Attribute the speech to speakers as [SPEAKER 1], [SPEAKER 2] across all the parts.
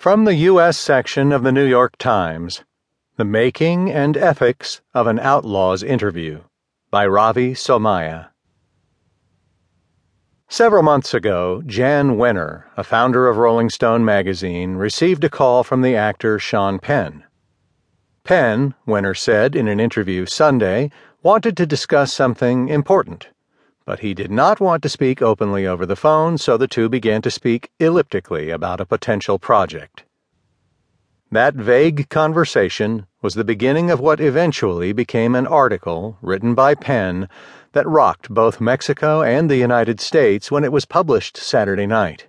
[SPEAKER 1] From the U.S. section of the New York Times The Making and Ethics of an Outlaw's Interview by Ravi Somaiya. Several months ago, Jann Wenner, a founder of Rolling Stone magazine, received a call from the actor Sean Penn. Penn, Wenner said in an interview Sunday, wanted to discuss something important but he did not want to speak openly over the phone, so the two began to speak elliptically about a potential project. That vague conversation was the beginning of what eventually became an article written by Penn that rocked both Mexico and the United States when it was published Saturday night.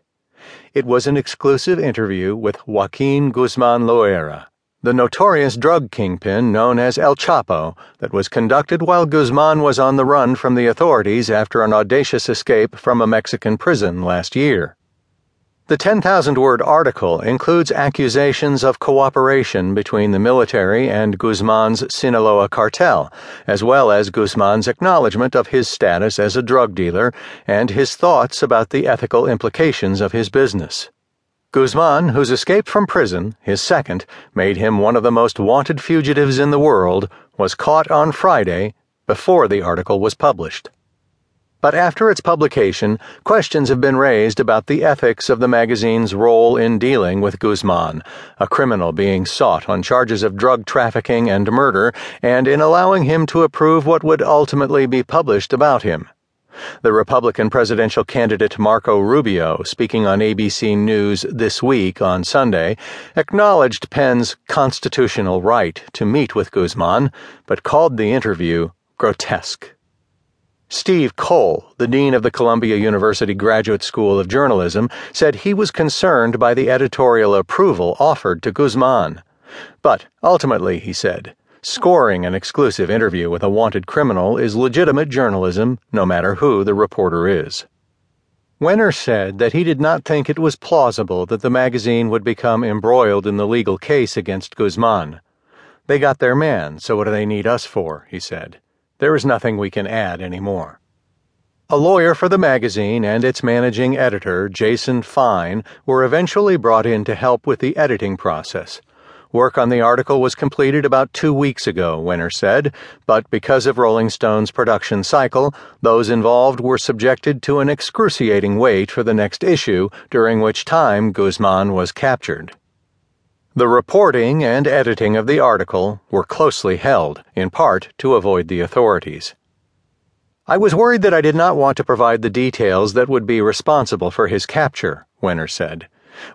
[SPEAKER 1] It was an exclusive interview with Joaquin Guzman Loera the notorious drug kingpin known as El Chapo that was conducted while Guzman was on the run from the authorities after an audacious escape from a Mexican prison last year. The 10,000 word article includes accusations of cooperation between the military and Guzman's Sinaloa cartel, as well as Guzman's acknowledgement of his status as a drug dealer and his thoughts about the ethical implications of his business. Guzman, whose escape from prison, his second, made him one of the most wanted fugitives in the world, was caught on Friday before the article was published. But after its publication, questions have been raised about the ethics of the magazine's role in dealing with Guzman, a criminal being sought on charges of drug trafficking and murder, and in allowing him to approve what would ultimately be published about him. The Republican presidential candidate Marco Rubio, speaking on ABC News this week on Sunday, acknowledged Penn's constitutional right to meet with Guzman, but called the interview grotesque. Steve Coll, the dean of the Columbia University Graduate School of Journalism, said he was concerned by the editorial approval offered to Guzman. But ultimately, he said, Scoring an exclusive interview with a wanted criminal is legitimate journalism, no matter who the reporter is. Wenner said that he did not think it was plausible that the magazine would become embroiled in the legal case against Guzman. They got their man, so what do they need us for? he said. There is nothing we can add anymore. A lawyer for the magazine and its managing editor, Jason Fine, were eventually brought in to help with the editing process. Work on the article was completed about two weeks ago, Wenner said, but because of Rolling Stone's production cycle, those involved were subjected to an excruciating wait for the next issue, during which time Guzman was captured. The reporting and editing of the article were closely held, in part to avoid the authorities. I was worried that I did not want to provide the details that would be responsible for his capture, Wenner said.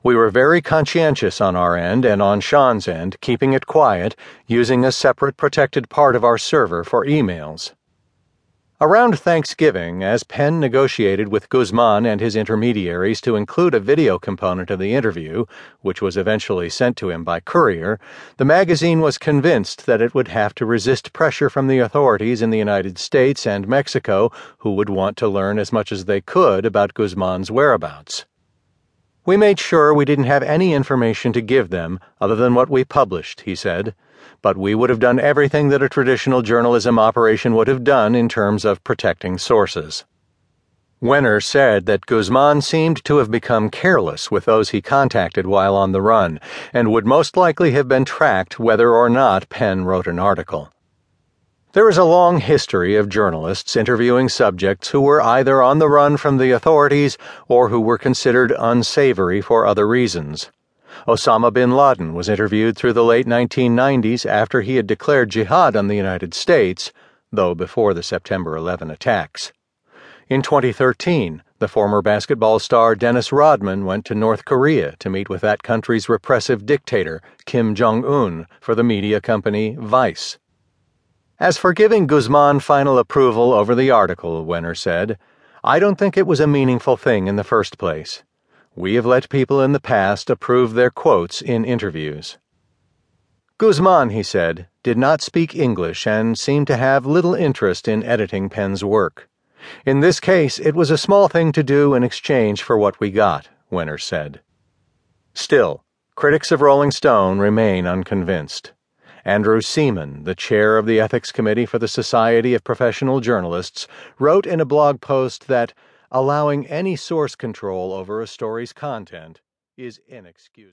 [SPEAKER 1] We were very conscientious on our end and on Sean's end, keeping it quiet, using a separate protected part of our server for emails. Around Thanksgiving, as Penn negotiated with Guzman and his intermediaries to include a video component of the interview, which was eventually sent to him by courier, the magazine was convinced that it would have to resist pressure from the authorities in the United States and Mexico, who would want to learn as much as they could about Guzman's whereabouts. We made sure we didn't have any information to give them other than what we published, he said, but we would have done everything that a traditional journalism operation would have done in terms of protecting sources. Wenner said that Guzman seemed to have become careless with those he contacted while on the run and would most likely have been tracked whether or not Penn wrote an article. There is a long history of journalists interviewing subjects who were either on the run from the authorities or who were considered unsavory for other reasons. Osama bin Laden was interviewed through the late 1990s after he had declared jihad on the United States, though before the September 11 attacks. In 2013, the former basketball star Dennis Rodman went to North Korea to meet with that country's repressive dictator, Kim Jong un, for the media company Vice. As for giving Guzman final approval over the article, Wenner said, I don't think it was a meaningful thing in the first place. We have let people in the past approve their quotes in interviews. Guzman, he said, did not speak English and seemed to have little interest in editing Penn's work. In this case, it was a small thing to do in exchange for what we got, Wenner said. Still, critics of Rolling Stone remain unconvinced. Andrew Seaman, the chair of the Ethics Committee for the Society of Professional Journalists, wrote in a blog post that allowing any source control over a story's content is inexcusable.